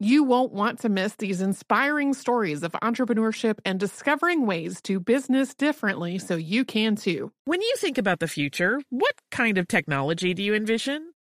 You won't want to miss these inspiring stories of entrepreneurship and discovering ways to business differently so you can too. When you think about the future, what kind of technology do you envision?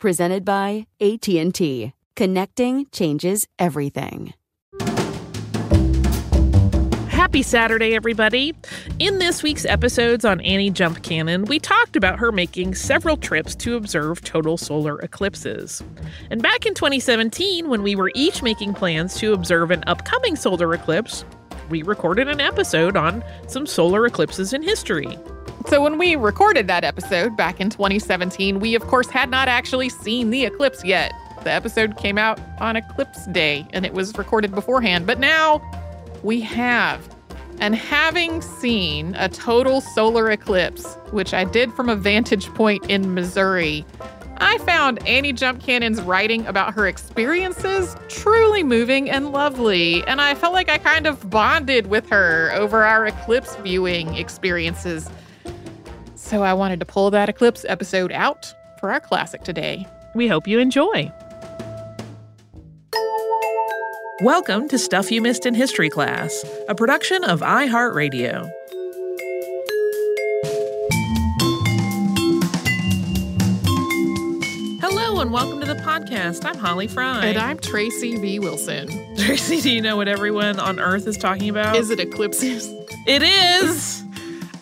Presented by AT&T. Connecting changes everything. Happy Saturday, everybody. In this week's episodes on Annie Jump Cannon, we talked about her making several trips to observe total solar eclipses. And back in 2017, when we were each making plans to observe an upcoming solar eclipse, we recorded an episode on some solar eclipses in history. So, when we recorded that episode back in 2017, we of course had not actually seen the eclipse yet. The episode came out on Eclipse Day and it was recorded beforehand, but now we have. And having seen a total solar eclipse, which I did from a vantage point in Missouri, I found Annie Jump Cannon's writing about her experiences truly moving and lovely, and I felt like I kind of bonded with her over our eclipse viewing experiences. So I wanted to pull that eclipse episode out for our classic today. We hope you enjoy. Welcome to Stuff You Missed in History Class, a production of iHeartRadio. Hello and welcome to the podcast. I'm Holly Fry. And I'm Tracy V. Wilson. Tracy, do you know what everyone on Earth is talking about? Is it eclipses? It is.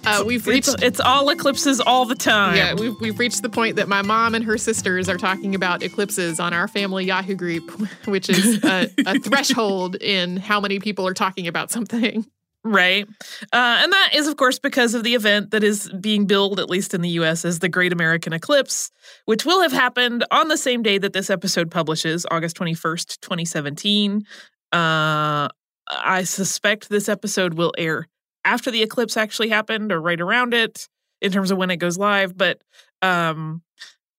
Uh, we've reached. It's, it's all eclipses all the time. Yeah, we've, we've reached the point that my mom and her sisters are talking about eclipses on our family Yahoo group, which is a, a threshold in how many people are talking about something. Right. Uh, and that is, of course, because of the event that is being billed, at least in the US, as the Great American Eclipse, which will have happened on the same day that this episode publishes, August 21st, 2017. Uh, I suspect this episode will air after the eclipse actually happened or right around it in terms of when it goes live. But um,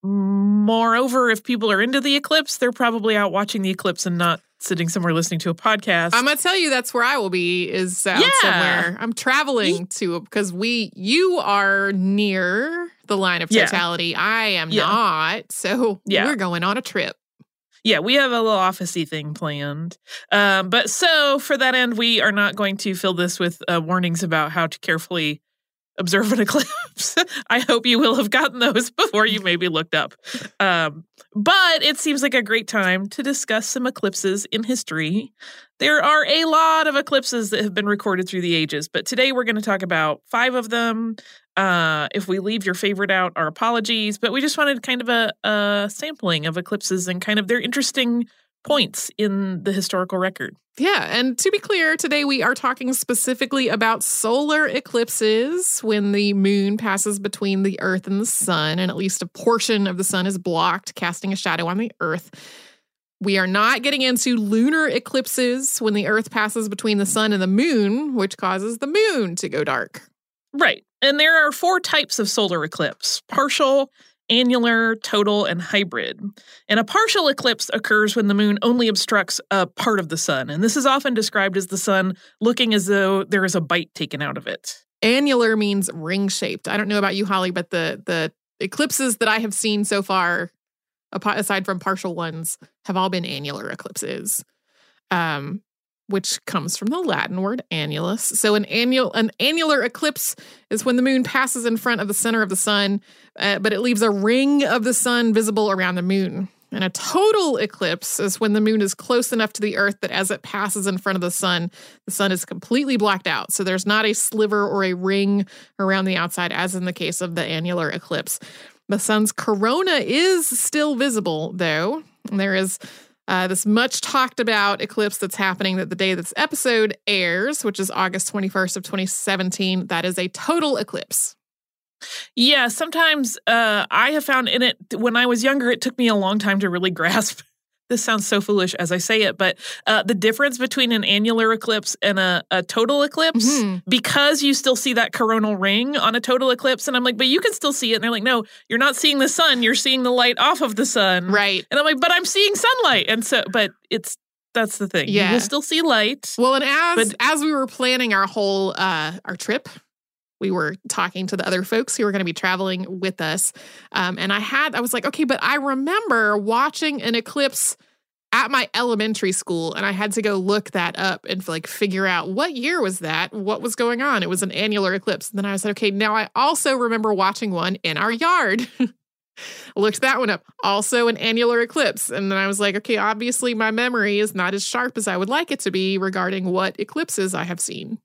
moreover, if people are into the eclipse, they're probably out watching the eclipse and not sitting somewhere listening to a podcast. I'm gonna tell you that's where I will be is out Yeah. somewhere. I'm traveling to because we you are near the line of Yeah. totality. I am Yeah. not. So Yeah. we're going on a trip. Yeah, we have a little officey thing planned. Um, but so for that end, we are not going to fill this with uh, warnings about how to carefully observe an eclipse. I hope you will have gotten those before you maybe looked up. Um, but it seems like a great time to discuss some eclipses in history. There are a lot of eclipses that have been recorded through the ages, but today we're going to talk about five of them. Uh, if we leave your favorite out, our apologies. But we just wanted kind of a, a sampling of eclipses and kind of their interesting points in the historical record. Yeah, and to be clear, today we are talking specifically about solar eclipses when the moon passes between the earth and the sun, and at least a portion of the sun is blocked, casting a shadow on the earth. We are not getting into lunar eclipses when the earth passes between the sun and the moon, which causes the moon to go dark. Right. And there are four types of solar eclipse partial, annular, total, and hybrid. And a partial eclipse occurs when the moon only obstructs a part of the sun. And this is often described as the sun looking as though there is a bite taken out of it. Annular means ring shaped. I don't know about you, Holly, but the the eclipses that I have seen so far, aside from partial ones, have all been annular eclipses. Um, which comes from the Latin word annulus. So an annual an annular eclipse is when the moon passes in front of the center of the sun, uh, but it leaves a ring of the sun visible around the moon. And a total eclipse is when the moon is close enough to the earth that as it passes in front of the sun, the sun is completely blacked out. So there's not a sliver or a ring around the outside, as in the case of the annular eclipse. The sun's corona is still visible, though. There is uh, this much talked about eclipse that's happening that the day this episode airs, which is August 21st of 2017, that is a total eclipse. Yeah, sometimes uh, I have found in it when I was younger, it took me a long time to really grasp this sounds so foolish as I say it, but uh, the difference between an annular eclipse and a, a total eclipse, mm-hmm. because you still see that coronal ring on a total eclipse. And I'm like, but you can still see it. And they're like, no, you're not seeing the sun. You're seeing the light off of the sun. Right. And I'm like, but I'm seeing sunlight. And so, but it's, that's the thing. Yeah. You will still see light. Well, and as, but, as we were planning our whole, uh, our trip, we were talking to the other folks who were going to be traveling with us. Um, and I had, I was like, okay, but I remember watching an eclipse at my elementary school and I had to go look that up and like figure out what year was that? What was going on? It was an annular eclipse. And then I like, okay, now I also remember watching one in our yard. looked that one up. Also an annular eclipse. And then I was like, okay, obviously my memory is not as sharp as I would like it to be regarding what eclipses I have seen.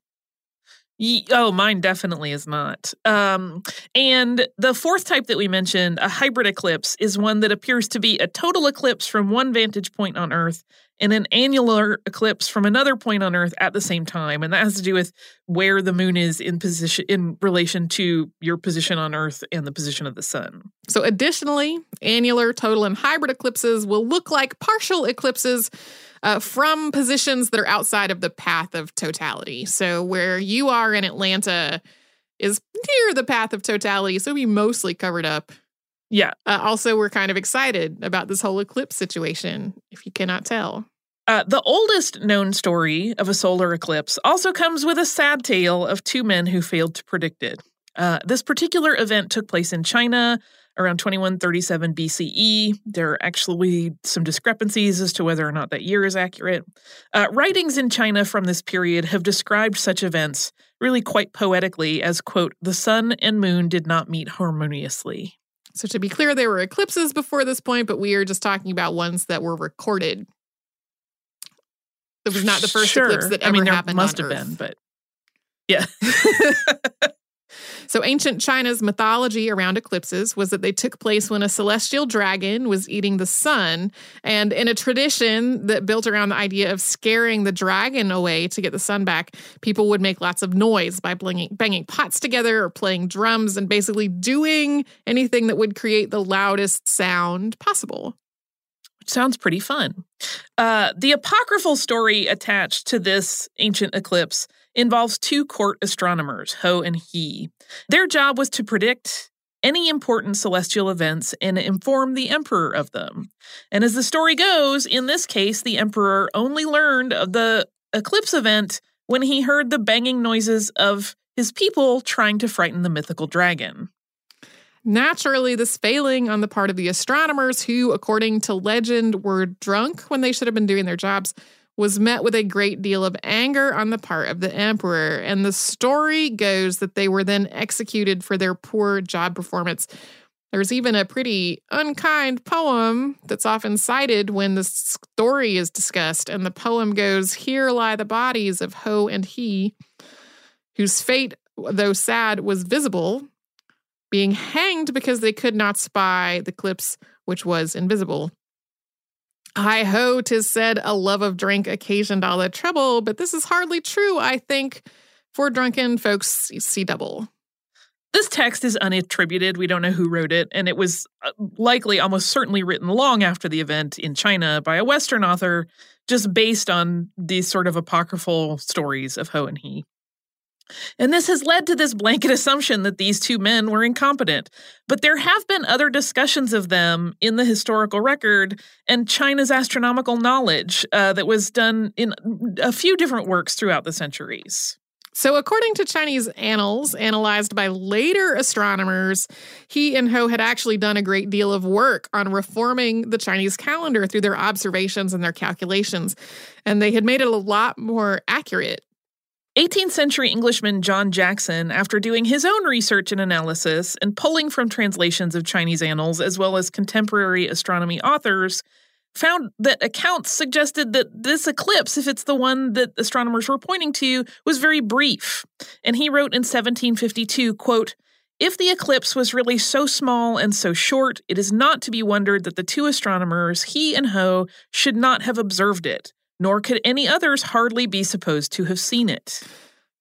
Oh, mine definitely is not. Um, and the fourth type that we mentioned, a hybrid eclipse, is one that appears to be a total eclipse from one vantage point on Earth and an annular eclipse from another point on Earth at the same time. And that has to do with where the moon is in position in relation to your position on Earth and the position of the sun. So, additionally, annular, total, and hybrid eclipses will look like partial eclipses uh, from positions that are outside of the path of totality. So, where you are in Atlanta is near the path of totality, so we mostly covered up. Yeah. Uh, also, we're kind of excited about this whole eclipse situation, if you cannot tell. Uh, the oldest known story of a solar eclipse also comes with a sad tale of two men who failed to predict it. Uh, this particular event took place in China around 2137 BCE. There are actually some discrepancies as to whether or not that year is accurate. Uh, writings in China from this period have described such events really quite poetically as, quote, the sun and moon did not meet harmoniously. So, to be clear, there were eclipses before this point, but we are just talking about ones that were recorded. It was not the first sure. eclipse that ever I mean, there happened. Must have Earth. been, but yeah. So, ancient China's mythology around eclipses was that they took place when a celestial dragon was eating the sun. And in a tradition that built around the idea of scaring the dragon away to get the sun back, people would make lots of noise by banging, banging pots together or playing drums and basically doing anything that would create the loudest sound possible. Which sounds pretty fun. Uh, the apocryphal story attached to this ancient eclipse involves two court astronomers, Ho and He. Their job was to predict any important celestial events and inform the emperor of them. And as the story goes, in this case, the emperor only learned of the eclipse event when he heard the banging noises of his people trying to frighten the mythical dragon. Naturally, this failing on the part of the astronomers, who, according to legend, were drunk when they should have been doing their jobs, was met with a great deal of anger on the part of the emperor. And the story goes that they were then executed for their poor job performance. There's even a pretty unkind poem that's often cited when the story is discussed. And the poem goes Here lie the bodies of Ho and He, whose fate, though sad, was visible, being hanged because they could not spy the clips which was invisible. Hi ho, tis said, a love of drink occasioned all the trouble, but this is hardly true, I think, for drunken folks see double. This text is unattributed. We don't know who wrote it, and it was uh, likely almost certainly written long after the event in China by a Western author, just based on these sort of apocryphal stories of Ho and He. And this has led to this blanket assumption that these two men were incompetent. But there have been other discussions of them in the historical record and China's astronomical knowledge uh, that was done in a few different works throughout the centuries. So, according to Chinese annals, analyzed by later astronomers, he and Ho had actually done a great deal of work on reforming the Chinese calendar through their observations and their calculations. And they had made it a lot more accurate. 18th century Englishman John Jackson, after doing his own research and analysis and pulling from translations of Chinese annals as well as contemporary astronomy authors, found that accounts suggested that this eclipse, if it's the one that astronomers were pointing to, was very brief. And he wrote in 1752, quote, if the eclipse was really so small and so short, it is not to be wondered that the two astronomers, he and Ho, should not have observed it, nor could any others hardly be supposed to have seen it.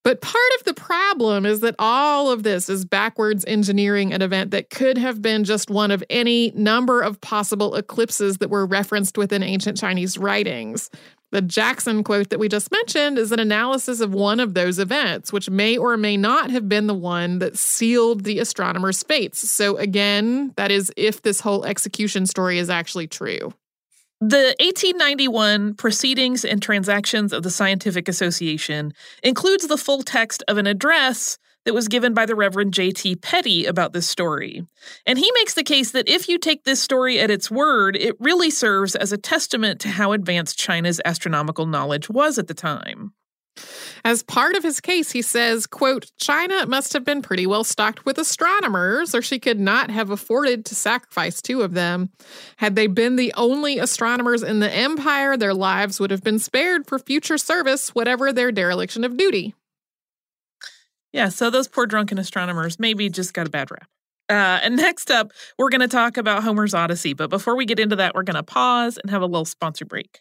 But part of the problem is that all of this is backwards engineering an event that could have been just one of any number of possible eclipses that were referenced within ancient Chinese writings. The Jackson quote that we just mentioned is an analysis of one of those events, which may or may not have been the one that sealed the astronomer's fates. So, again, that is if this whole execution story is actually true. The 1891 Proceedings and Transactions of the Scientific Association includes the full text of an address that was given by the Reverend J.T. Petty about this story. And he makes the case that if you take this story at its word, it really serves as a testament to how advanced China's astronomical knowledge was at the time. As part of his case, he says, quote, China must have been pretty well stocked with astronomers, or she could not have afforded to sacrifice two of them. Had they been the only astronomers in the empire, their lives would have been spared for future service, whatever their dereliction of duty. Yeah, so those poor drunken astronomers maybe just got a bad rap. Uh, and next up, we're going to talk about Homer's Odyssey. But before we get into that, we're going to pause and have a little sponsor break.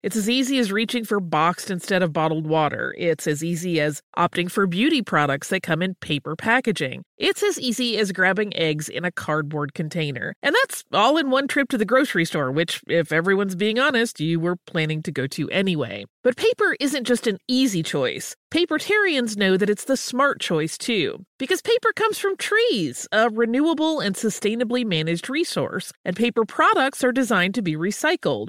It's as easy as reaching for boxed instead of bottled water. It's as easy as opting for beauty products that come in paper packaging. It's as easy as grabbing eggs in a cardboard container. And that's all in one trip to the grocery store, which, if everyone's being honest, you were planning to go to anyway. But paper isn't just an easy choice. Papertarians know that it's the smart choice too, because paper comes from trees, a renewable and sustainably managed resource, and paper products are designed to be recycled.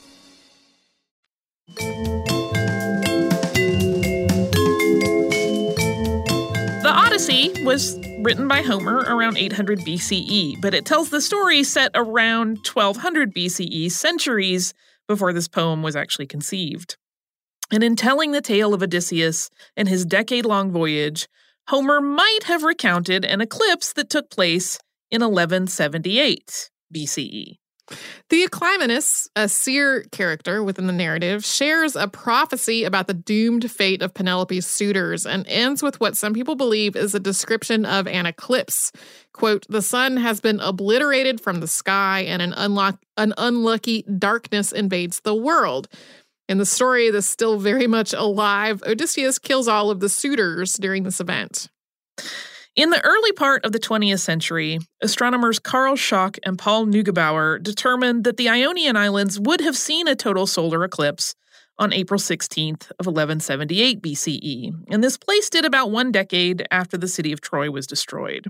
The Odyssey was written by Homer around 800 BCE, but it tells the story set around 1200 BCE, centuries before this poem was actually conceived. And in telling the tale of Odysseus and his decade long voyage, Homer might have recounted an eclipse that took place in 1178 BCE. Theoclymenus, a seer character within the narrative, shares a prophecy about the doomed fate of Penelope's suitors and ends with what some people believe is a description of an eclipse. Quote, the sun has been obliterated from the sky and an, unlock- an unlucky darkness invades the world. In the story that's still very much alive, Odysseus kills all of the suitors during this event. In the early part of the 20th century, astronomers Carl Schoch and Paul Neugebauer determined that the Ionian Islands would have seen a total solar eclipse on April 16th of 1178 BCE, and this placed it about one decade after the city of Troy was destroyed.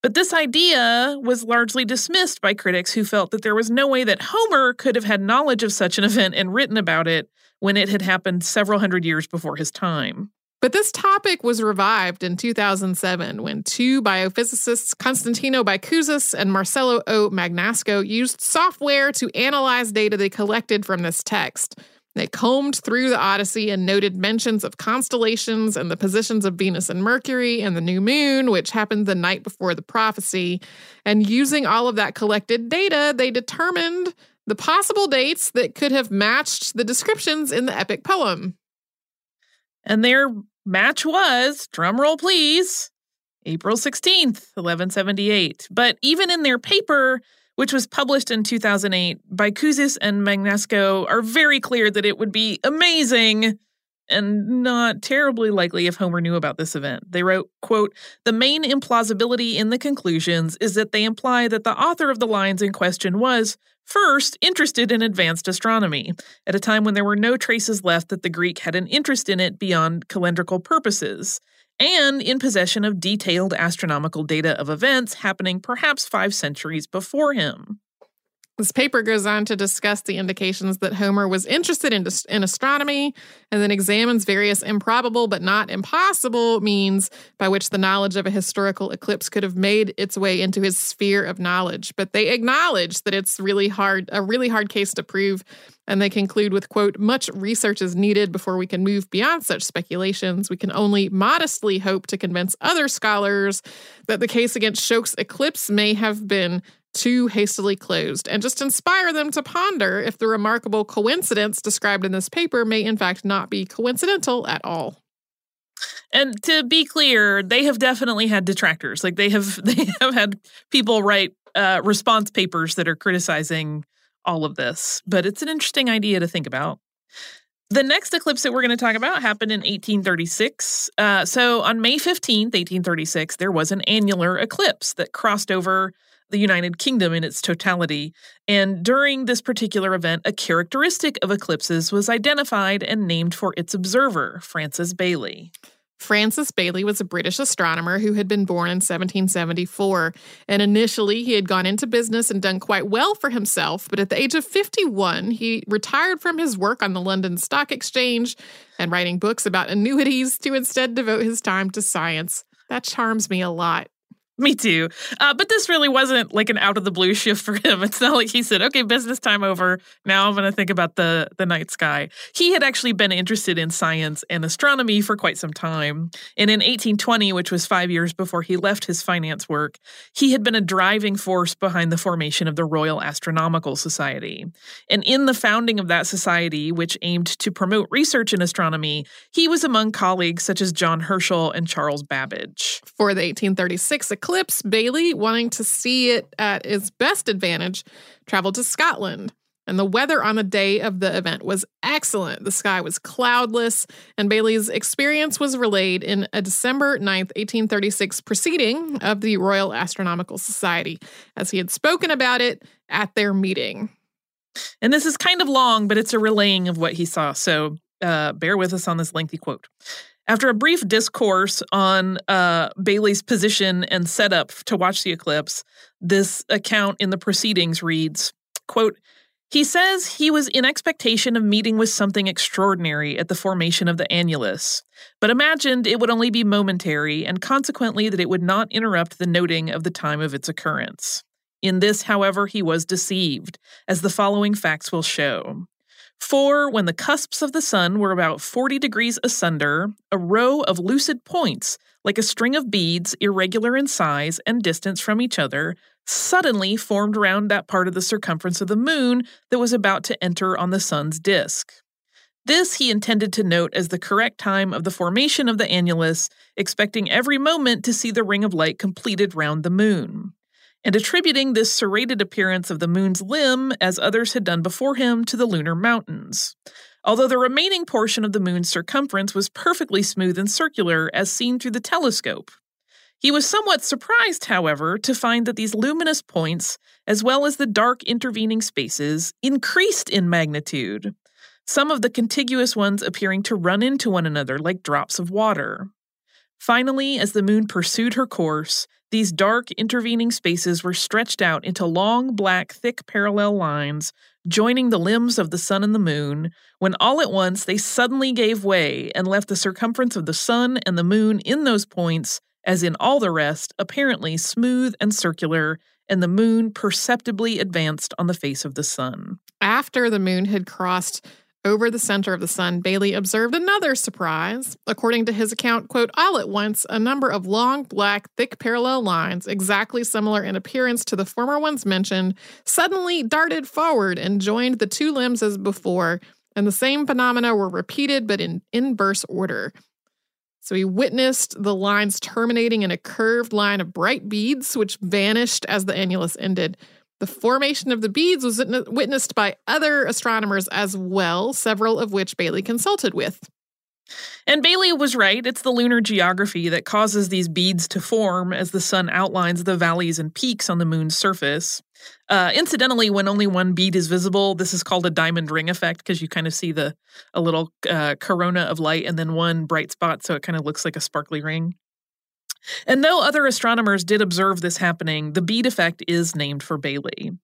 But this idea was largely dismissed by critics who felt that there was no way that Homer could have had knowledge of such an event and written about it when it had happened several hundred years before his time. But this topic was revived in 2007 when two biophysicists, Constantino Baikouzis and Marcelo O. Magnasco, used software to analyze data they collected from this text. They combed through the Odyssey and noted mentions of constellations and the positions of Venus and Mercury and the new moon, which happened the night before the prophecy. And using all of that collected data, they determined the possible dates that could have matched the descriptions in the epic poem. And their match was, drumroll please, April 16th, 1178. But even in their paper, which was published in 2008, Baikouzis and Magnasco are very clear that it would be amazing and not terribly likely if Homer knew about this event. They wrote, quote, "The main implausibility in the conclusions is that they imply that the author of the lines in question was first interested in advanced astronomy at a time when there were no traces left that the Greek had an interest in it beyond calendrical purposes." And in possession of detailed astronomical data of events happening perhaps five centuries before him. This paper goes on to discuss the indications that Homer was interested in, in astronomy and then examines various improbable but not impossible means by which the knowledge of a historical eclipse could have made its way into his sphere of knowledge. But they acknowledge that it's really hard, a really hard case to prove. And they conclude with, quote, much research is needed before we can move beyond such speculations. We can only modestly hope to convince other scholars that the case against Schoch's eclipse may have been too hastily closed and just inspire them to ponder if the remarkable coincidence described in this paper may in fact not be coincidental at all. And to be clear, they have definitely had detractors. Like they have they have had people write uh, response papers that are criticizing all of this. But it's an interesting idea to think about. The next eclipse that we're going to talk about happened in 1836. Uh, so on May 15th, 1836, there was an annular eclipse that crossed over the United Kingdom in its totality. And during this particular event, a characteristic of eclipses was identified and named for its observer, Francis Baily. Francis Baily was a British astronomer who had been born in 1774. And initially, he had gone into business and done quite well for himself. But at the age of 51, he retired from his work on the London Stock Exchange and writing books about annuities to instead devote his time to science. That charms me a lot. Me too. Uh, but this really wasn't like an out of the blue shift for him. It's not like he said, "Okay, business time over. Now I'm going to think about the the night sky." He had actually been interested in science and astronomy for quite some time. And in 1820, which was 5 years before he left his finance work, he had been a driving force behind the formation of the Royal Astronomical Society. And in the founding of that society, which aimed to promote research in astronomy, he was among colleagues such as John Herschel and Charles Babbage. For the 1836 eclipse Eclipse, Baily, wanting to see it at its best advantage, traveled to Scotland. And the weather on the day of the event was excellent. The sky was cloudless, and Baily's experience was relayed in a December 9th, 1836 proceeding of the Royal Astronomical Society, as he had spoken about it at their meeting. And this is kind of long, but it's a relaying of what he saw. So uh, bear with us on this lengthy quote. After a brief discourse on uh, Baily's position and setup to watch the eclipse, this account in the proceedings reads, quote, he says he was in expectation of meeting with something extraordinary at the formation of the annulus, but imagined it would only be momentary and consequently that it would not interrupt the noting of the time of its occurrence. In this, however, he was deceived, as the following facts will show. For when the cusps of the sun were about 40 degrees asunder, a row of lucid points, like a string of beads, irregular in size and distance from each other, suddenly formed round that part of the circumference of the moon that was about to enter on the sun's disk. This he intended to note as the correct time of the formation of the annulus, expecting every moment to see the ring of light completed round the moon and attributing this serrated appearance of the moon's limb, as others had done before him, to the lunar mountains. Although the remaining portion of the moon's circumference was perfectly smooth and circular as seen through the telescope. He was somewhat surprised, however, to find that these luminous points, as well as the dark intervening spaces, increased in magnitude, some of the contiguous ones appearing to run into one another like drops of water. Finally, as the moon pursued her course, these dark intervening spaces were stretched out into long, black, thick parallel lines, joining the limbs of the sun and the moon, when all at once they suddenly gave way and left the circumference of the sun and the moon in those points, as in all the rest, apparently smooth and circular, and the moon perceptibly advanced on the face of the sun. After the moon had crossed over the center of the sun, Baily observed another surprise. According to his account, quote, all at once, a number of long, black, thick parallel lines, exactly similar in appearance to the former ones mentioned, suddenly darted forward and joined the two limbs as before, and the same phenomena were repeated but in inverse order. So he witnessed the lines terminating in a curved line of bright beads, which vanished as the annulus ended. The formation of the beads was witnessed by other astronomers as well, several of which Baily consulted with. And Baily was right. It's the lunar geography that causes these beads to form as the sun outlines the valleys and peaks on the moon's surface. Uh, incidentally, when only one bead is visible, this is called a diamond ring effect because you kind of see the a little uh, corona of light and then one bright spot, so it kind of looks like a sparkly ring. And though other astronomers did observe this happening, the bead effect is named for Baily.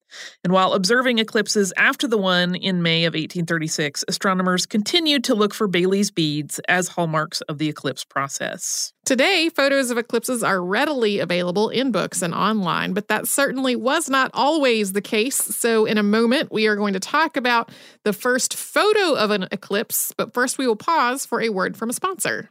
And while observing eclipses after the one in May of 1836, astronomers continued to look for Baily's beads as hallmarks of the eclipse process. Today, photos of eclipses are readily available in books and online, but that certainly was not always the case. So, in a moment, we are going to talk about the first photo of an eclipse, but first, we will pause for a word from a sponsor.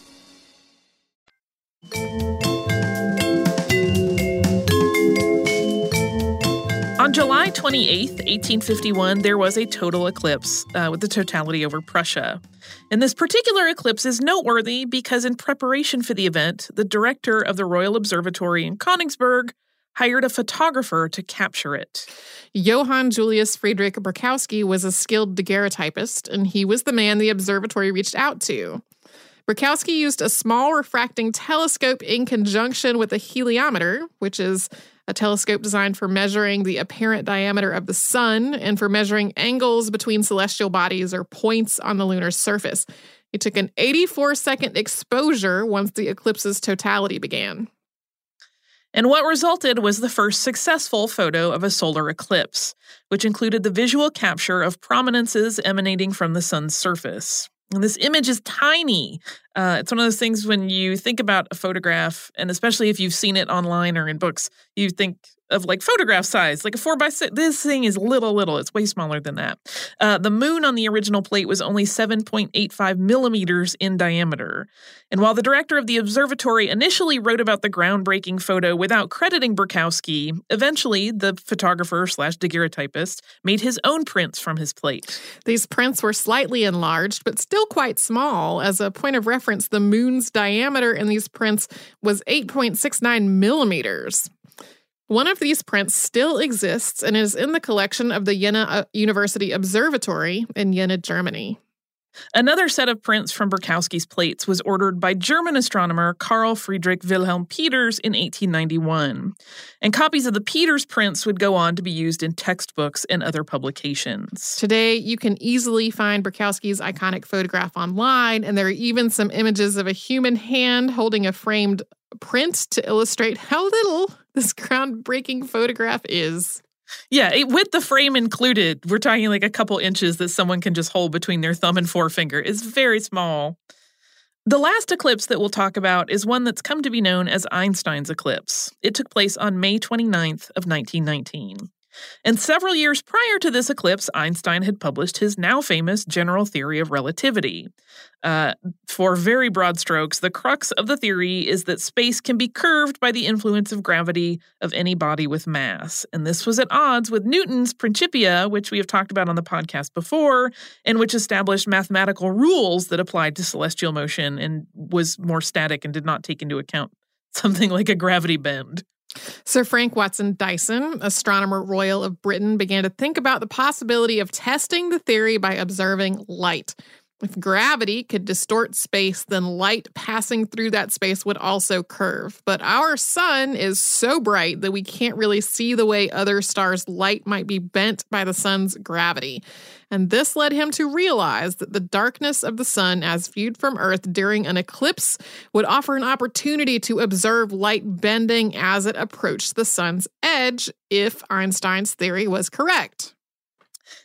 On July 28, 1851, there was a total eclipse uh, with the totality over Prussia. And this particular eclipse is noteworthy because, in preparation for the event, the director of the Royal Observatory in Königsberg hired a photographer to capture it. Johann Julius Friedrich Berkowski was a skilled daguerreotypist, and he was the man the observatory reached out to. Berkowski used a small refracting telescope in conjunction with a heliometer, which is a telescope designed for measuring the apparent diameter of the sun and for measuring angles between celestial bodies or points on the lunar surface. He took an 84 second exposure once the eclipse's totality began. And what resulted was the first successful photo of a solar eclipse, which included the visual capture of prominences emanating from the sun's surface. And this image is tiny. Uh, it's one of those things when you think about a photograph, and especially if you've seen it online or in books, you think of like photograph size, like a four by six. This thing is little, little. It's way smaller than that. Uh, the moon on the original plate was only 7.85 millimeters in diameter. And while the director of the observatory initially wrote about the groundbreaking photo without crediting Berkowski, eventually the photographer slash daguerreotypist made his own prints from his plate. These prints were slightly enlarged, but still quite small. As a point of reference, the moon's diameter in these prints was 8.69 millimeters. One of these prints still exists and is in the collection of the Jena uh, University Observatory in Jena, Germany. Another set of prints from Berkowski's plates was ordered by German astronomer Carl Friedrich Wilhelm Peters in 1891. And copies of the Peters prints would go on to be used in textbooks and other publications. Today, you can easily find Berkowski's iconic photograph online, and there are even some images of a human hand holding a framed print to illustrate how little this groundbreaking photograph is. Yeah, it, with the frame included, we're talking like a couple inches that someone can just hold between their thumb and forefinger. It's very small. The last eclipse that we'll talk about is one that's come to be known as Einstein's eclipse. It took place on May 29th of 1919. And several years prior to this eclipse, Einstein had published his now famous general theory of relativity. Uh, for very broad strokes, the crux of the theory is that space can be curved by the influence of gravity of any body with mass. And this was at odds with Newton's Principia, which we have talked about on the podcast before, and which established mathematical rules that applied to celestial motion and was more static and did not take into account something like a gravity bend. Sir Frank Watson Dyson, Astronomer Royal of Britain, began to think about the possibility of testing the theory by observing light. If gravity could distort space, then light passing through that space would also curve. But our sun is so bright that we can't really see the way other stars' light might be bent by the sun's gravity. And this led him to realize that the darkness of the sun, as viewed from Earth during an eclipse, would offer an opportunity to observe light bending as it approached the sun's edge if Einstein's theory was correct.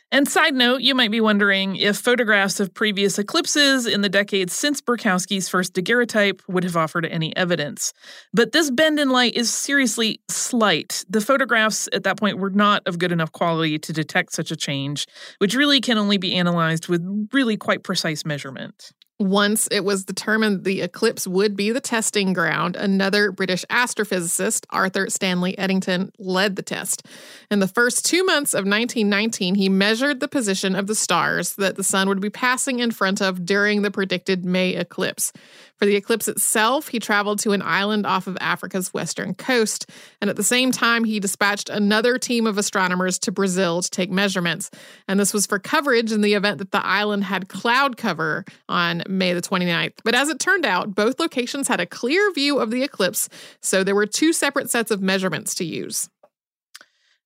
And side note, you might be wondering if photographs of previous eclipses in the decades since Berkowski's first daguerreotype would have offered any evidence. But this bend in light is seriously slight. The photographs at that point were not of good enough quality to detect such a change, which really can only be analyzed with really quite precise measurement. Once it was determined the eclipse would be the testing ground, another British astrophysicist, Arthur Stanley Eddington, led the test. In the first two months of 1919, he measured the position of the stars that the sun would be passing in front of during the predicted May eclipse. For the eclipse itself, he traveled to an island off of Africa's western coast, and at the same time, he dispatched another team of astronomers to Brazil to take measurements. And this was for coverage in the event that the island had cloud cover on May the 29th. But as it turned out, both locations had a clear view of the eclipse, so there were two separate sets of measurements to use.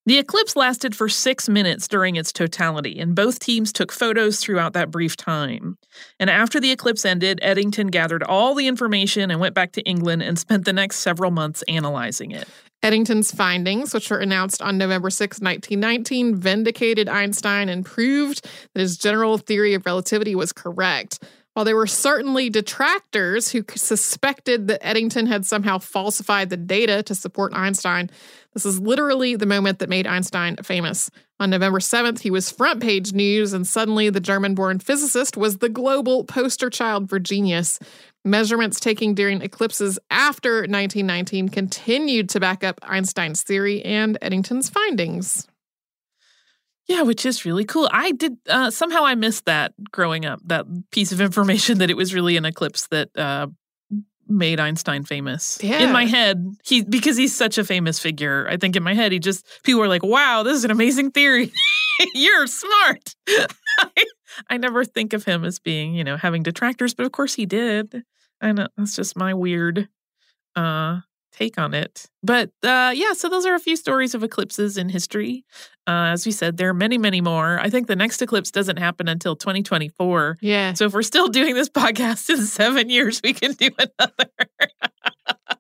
The eclipse lasted for six minutes during its totality, and both teams took photos throughout that brief time. And after the eclipse ended, Eddington gathered all the information and went back to England and spent the next several months analyzing it. Eddington's findings, which were announced on November 6, 1919, vindicated Einstein and proved that his general theory of relativity was correct. While there were certainly detractors who suspected that Eddington had somehow falsified the data to support Einstein, this is literally the moment that made Einstein famous. On November 7th, he was front page news, and suddenly the German born physicist was the global poster child for genius. Measurements taken during eclipses after 1919 continued to back up Einstein's theory and Eddington's findings. Yeah, which is really cool. I did uh, somehow I missed that growing up. That piece of information that it was really an eclipse that uh, made Einstein famous. Yeah. In my head, he because he's such a famous figure. I think in my head, he just people are like, "Wow, this is an amazing theory. You're smart." I, I never think of him as being, you know, having detractors, but of course he did. I know that's just my weird uh take on it. But uh, yeah, so those are a few stories of eclipses in history. Uh, as we said, there are many, many more. I think the next eclipse doesn't happen until 2024. Yeah. So if we're still doing this podcast in seven years, we can do another.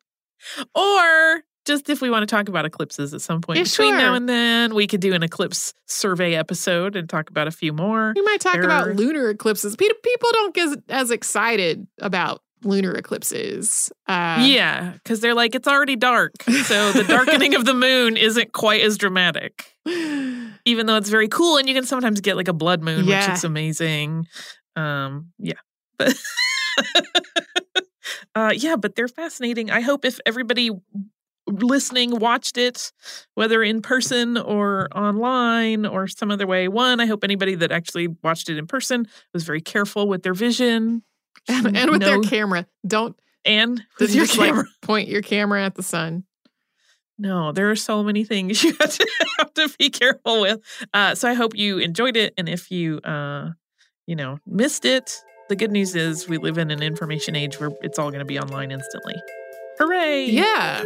or just if we want to talk about eclipses at some point yeah, between sure. now and then, we could do an eclipse survey episode and talk about a few more. We might talk There about are- lunar eclipses. People don't get as excited about lunar eclipses. Uh, yeah, because they're like, it's already dark. So the darkening of the moon isn't quite as dramatic. even though it's very cool and you can sometimes get like a blood moon Yeah. which is amazing um yeah but uh yeah but they're fascinating i hope if everybody listening watched it whether in person or online or some other way one i hope anybody that actually watched it in person was very careful with their vision and, and with their camera. Don't and with your just, like, camera point your camera at the sun. No, there are so many things you have to, have to be careful with. Uh, so I hope you enjoyed it, and if you uh, you know, missed it, the good news is we live in an information age where it's all going to be online instantly. Hooray! Yeah.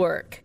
Work.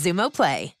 Xumo Play.